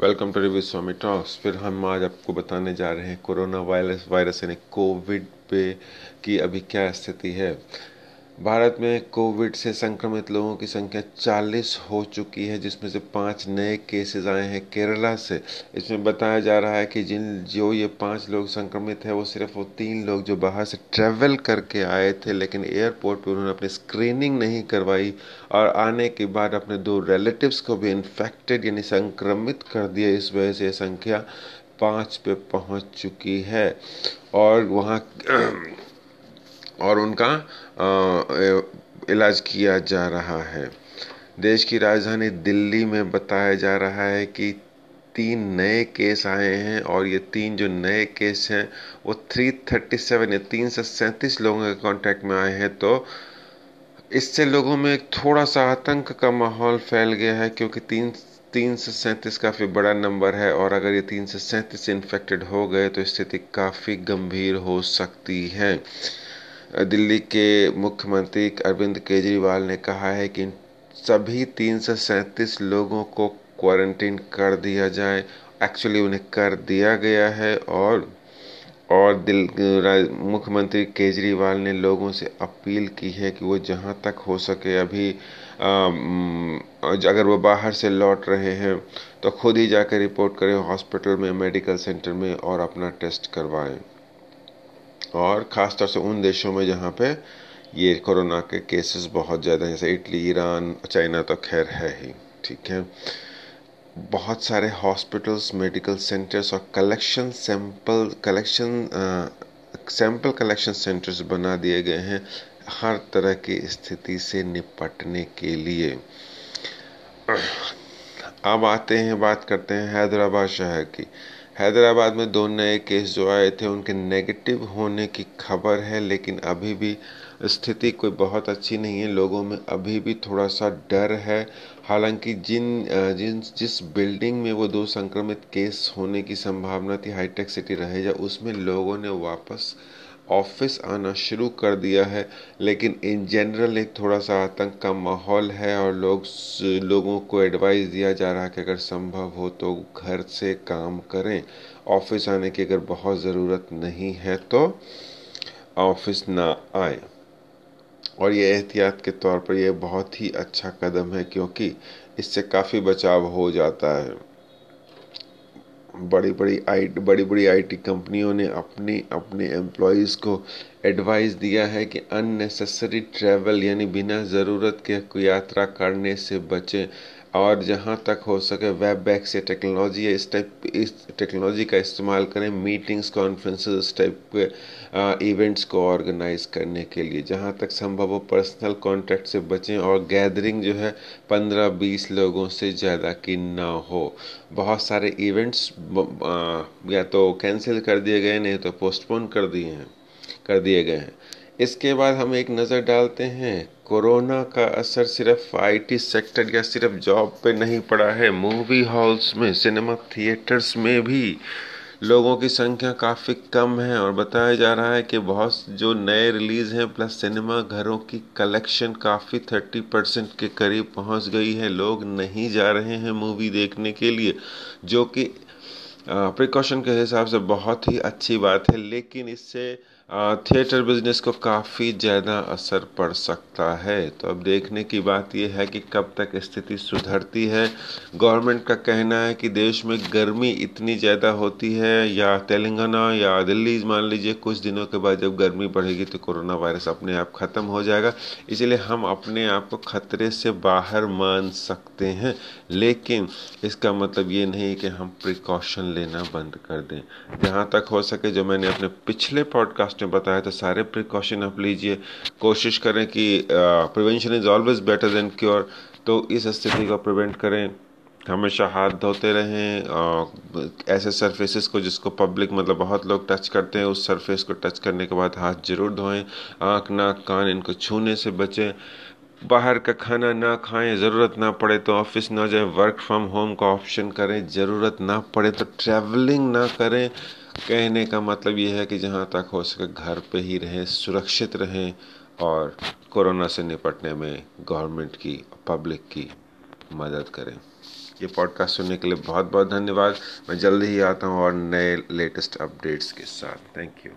Welcome to review Swami talks फिर हम आज आपको बताने जा रहे हैं कोरोना वायरस वायरस यानी कोविड पे की अभी क्या स्थिति है। भारत में कोविड से संक्रमित लोगों की संख्या 40 हो चुकी है, जिसमें से पाँच नए केसेस आए हैं केरला से। इसमें बताया जा रहा है कि जिन, जो ये पाँच लोग संक्रमित हैं, वो सिर्फ़ वो तीन लोग जो बाहर से ट्रेवल करके आए थे, लेकिन एयरपोर्ट पर उन्होंने अपनी स्क्रीनिंग नहीं करवाई और आने के बाद अपने दो रिलेटिव्स को भी इन्फेक्टेड यानी संक्रमित कर दिया। इस वजह से संख्या पाँच पे पहुँच चुकी है और वहाँ और उनका इलाज किया जा रहा है। देश की राजधानी दिल्ली में बताया जा रहा है कि तीन नए केस आए हैं और ये तीन जो नए केस हैं, वो 337 या तीन सौ सैंतीस लोगों के कांटेक्ट में आए हैं। तो इससे लोगों में थोड़ा सा आतंक का माहौल फैल गया है क्योंकि तीन तीन सौ सैंतीस काफ़ी बड़ा नंबर है और अगर ये तीन सौ सैंतीस इन्फेक्टेड हो गए तो स्थिति काफ़ी गंभीर हो सकती है। दिल्ली के मुख्यमंत्री अरविंद केजरीवाल ने कहा है कि सभी तीन सौ सैंतीस लोगों को क्वारंटीन कर दिया जाए। एक्चुअली उन्हें कर दिया गया है और और दिल मुख्यमंत्री केजरीवाल ने लोगों से अपील की है कि वो जहाँ तक हो सके अभी अगर वो बाहर से लौट रहे हैं तो खुद ही जाकर रिपोर्ट करें हॉस्पिटल में, मेडिकल सेंटर में और अपना टेस्ट करवाएँ। और ख़ासतौर से उन देशों में जहाँ पे ये कोरोना के केसेस बहुत ज़्यादा हैं, जैसे इटली, ईरान, चाइना तो खैर है ही, ठीक है। बहुत सारे हॉस्पिटल्स मेडिकल सेंटर्स और collection sample collection sample collection centres बना दिए गए हैं हर तरह की स्थिति से निपटने के लिए। अब आते हैं, बात करते हैं हैदराबाद शहर की। हैदराबाद में दो नए केस जो आए थे, उनके नेगेटिव होने की खबर है, लेकिन अभी भी स्थिति कोई बहुत अच्छी नहीं है। लोगों में अभी भी थोड़ा सा डर है। हालाँकि जिन जिन, जिस बिल्डिंग में वो दो संक्रमित केस होने की संभावना थी हाईटेक सिटी रहेजा, उसमें लोगों ने वापस ऑफ़िस आना शुरू कर दिया है, लेकिन इन जनरल एक थोड़ा सा आतंक का माहौल है और लोग लोगों को एडवाइस दिया जा रहा है कि अगर संभव हो तो घर से काम करें। ऑफ़िस आने की अगर बहुत ज़रूरत नहीं है तो ऑफ़िस ना आए। और ये एहतियात के तौर पर यह बहुत ही अच्छा कदम है, क्योंकि इससे काफ़ी बचाव हो जाता है। बड़ी बड़ी आई बड़ी बड़ी आईटी कंपनियों ने अपने अपने एम्प्लॉयज़ को एडवाइस दिया है कि अननेसेसरी ट्रैवल यानी बिना ज़रूरत के यात्रा करने से बचें। और जहाँ तक हो सके वेब बैक से टेक्नोलॉजी या इस टाइप, इस टेक्नोलॉजी का इस्तेमाल करें, मीटिंग्स, कॉन्फ्रेंसेस, इस टाइप के इवेंट्स को ऑर्गेनाइज करने के लिए। जहाँ तक संभव हो पर्सनल कॉन्टैक्ट से बचें और गैदरिंग जो है पंद्रह बीस लोगों से ज़्यादा की ना हो। बहुत सारे इवेंट्स या तो कैंसिल कर दिए गए, नहीं तो पोस्टपोन कर दिए हैं, कर दिए गए हैं। इसके बाद हम एक नज़र डालते हैं, कोरोना का असर सिर्फ़ आईटी सेक्टर या सिर्फ़ जॉब पे नहीं पड़ा है। मूवी हॉल्स में सिनेमा थिएटर्स में भी लोगों की संख्या काफ़ी कम है और बताया जा रहा है कि बहुत जो नए रिलीज़ हैं प्लस सिनेमा घरों की कलेक्शन काफ़ी थर्टी परसेंट के करीब पहुँच गई है। लोग नहीं जा रहे हैं मूवी देखने के लिए, जो कि प्रिकॉशन के हिसाब से बहुत ही अच्छी बात है। लेकिन इससे थिएटर बिज़नेस को काफ़ी ज़्यादा असर पड़ सकता है। तो अब देखने की बात यह है कि कब तक स्थिति सुधरती है। गवर्नमेंट का कहना है कि देश में गर्मी इतनी ज़्यादा होती है, या तेलंगाना या दिल्ली, मान लीजिए, कुछ दिनों के बाद जब गर्मी बढ़ेगी तो कोरोना वायरस अपने आप ख़त्म हो जाएगा। इसलिए हम अपने आप को खतरे से बाहर मान सकते हैं, लेकिन इसका मतलब ये नहीं कि हम प्रिकॉशन लेना बंद कर दें। जहाँ तक हो सके जो मैंने अपने पिछले पॉडकास्ट ने बताया तो सारे प्रिकॉशन आप लीजिए। कोशिश करें कि prevention is always better than cure तो इस स्थिति को प्रिवेंट करें। हमेशा हाथ धोते रहें ऐसे सरफेसेस को जिसको पब्लिक मतलब बहुत लोग टच करते हैं, उस सरफेस को टच करने के बाद हाथ ज़रूर धोएँ। आँख, नाक, कान, इनको छूने से बचें। बाहर का खाना ना खाएँ, ज़रूरत ना पड़े तो ऑफ़िस ना जाए। वर्क फ्रॉम होम का ऑप्शन करें, ज़रूरत ना पड़े तो ट्रैवलिंग ना करें। कहने का मतलब ये है कि जहाँ तक हो सके घर पे ही रहें, सुरक्षित रहें और कोरोना से निपटने में गवर्नमेंट की, पब्लिक की मदद करें। ये पॉडकास्ट सुनने के लिए बहुत बहुत धन्यवाद। मैं जल्दी ही आता हूँ और नए लेटेस्ट अपडेट्स के साथ। Thank you.